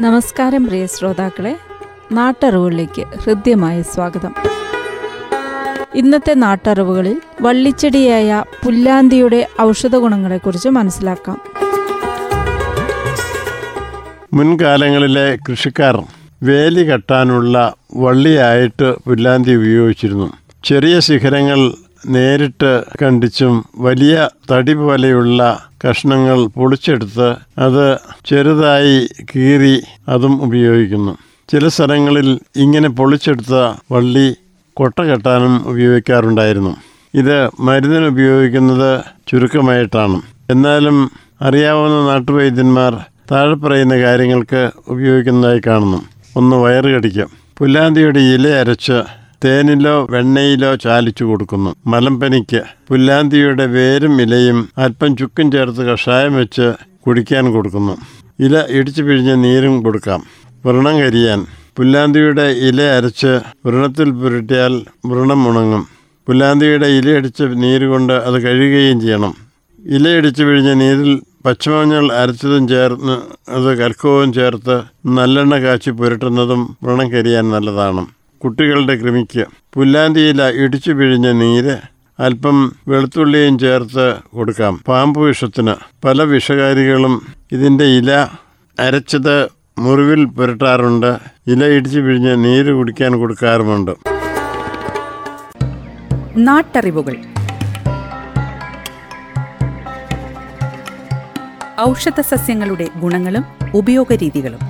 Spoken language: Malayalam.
നമസ്കാരം പ്രിയ ശ്രോതാക്കളെ. നാട്ടറിവുകളിലേക്ക് ഹൃദ്യമായ സ്വാഗതം. ഇന്നത്തെ നാട്ടറിവുകളിൽ വള്ളിച്ചെടിയായ പുല്ലാന്തിയുടെ ഔഷധ ഗുണങ്ങളെക്കുറിച്ച് മനസ്സിലാക്കാം. മുൻകാലങ്ങളിലെ കൃഷിക്കാർ വേലി കെട്ടാനുള്ള വള്ളിയായിട്ട് പുല്ലാന്തി ഉപയോഗിച്ചിരുന്നു. ചെറിയ ശിഖരങ്ങൾ നേരിട്ട് കണ്ടിച്ചും വലിയ തടി പോലെയുള്ള കഷ്ണങ്ങൾ പൊളിച്ചെടുത്ത് അത് ചെറുതായി കീറി അതും ഉപയോഗിക്കുന്നു. ചില സ്ഥലങ്ങളിൽ ഇങ്ങനെ പൊളിച്ചെടുത്ത വള്ളി കൊട്ട കെട്ടാനും ഉപയോഗിക്കാറുണ്ടായിരുന്നു. ഇത് മരുന്നിന് ഉപയോഗിക്കുന്നത് ചുരുക്കമായിട്ടാണ്. എന്നാലും അറിയാവുന്ന നാട്ടുവൈദ്യന്മാർ താഴെ പറയുന്ന കാര്യങ്ങൾക്ക് ഉപയോഗിക്കുന്നതായി കാണുന്നു. ഒന്ന് വയറ് കടിക്കുക. പുല്ലാന്തിയുടെ ഇല അരച്ച് തേനിലോ വെണ്ണയിലോ ചാലിച്ചു കൊടുക്കുന്നു. മലമ്പനിക്ക് പുല്ലാന്തിയുടെ വേരും ഇലയും അല്പം ചുക്കും ചേർത്ത് കഷായം വെച്ച് കുടിക്കാൻ കൊടുക്കുന്നു. ഇല ഇടിച്ചു പിഴിഞ്ഞ് നീരും കൊടുക്കാം. വ്രണം കരിയാൻ. പുല്ലാന്തിയുടെ ഇല അരച്ച് വ്രണത്തിൽ പുരട്ടിയാൽ വ്രണം ഉണങ്ങും. പുല്ലാന്തിയുടെ ഇലയടിച്ച് നീര് കൊണ്ട് അത് കഴുകുകയും ചെയ്യണം. ഇലയടിച്ച് പിഴിഞ്ഞ നീരിൽ പച്ചമഞ്ഞൾ അരച്ചതും ചേർന്ന് അത് കൽക്കവും ചേർത്ത് നല്ലെണ്ണ കാച്ചി പുരട്ടുന്നതും വ്രണം കരിയാൻ നല്ലതാണ്. കുട്ടികളുടെ കൃമിക്ക്. പുല്ലാന്തിയില ഇടിച്ചു പിഴിഞ്ഞ നീര് അല്പം വെളുത്തുള്ളിയും ചേർത്ത് കൊടുക്കാം. പാമ്പ് വിഷത്തിന് പല വിഷകാരികളും ഇതിന്റെ ഇല അരച്ചത് മുറിവിൽ പുരട്ടാറുണ്ട്. ഇല ഇടിച്ചു പിഴിഞ്ഞ് നീര് കുടിക്കാൻ കൊടുക്കാറുമുണ്ട്. നാട്ടറിവുകൾ. ഔഷധ സസ്യങ്ങളുടെ ഗുണങ്ങളും ഉപയോഗരീതികളും.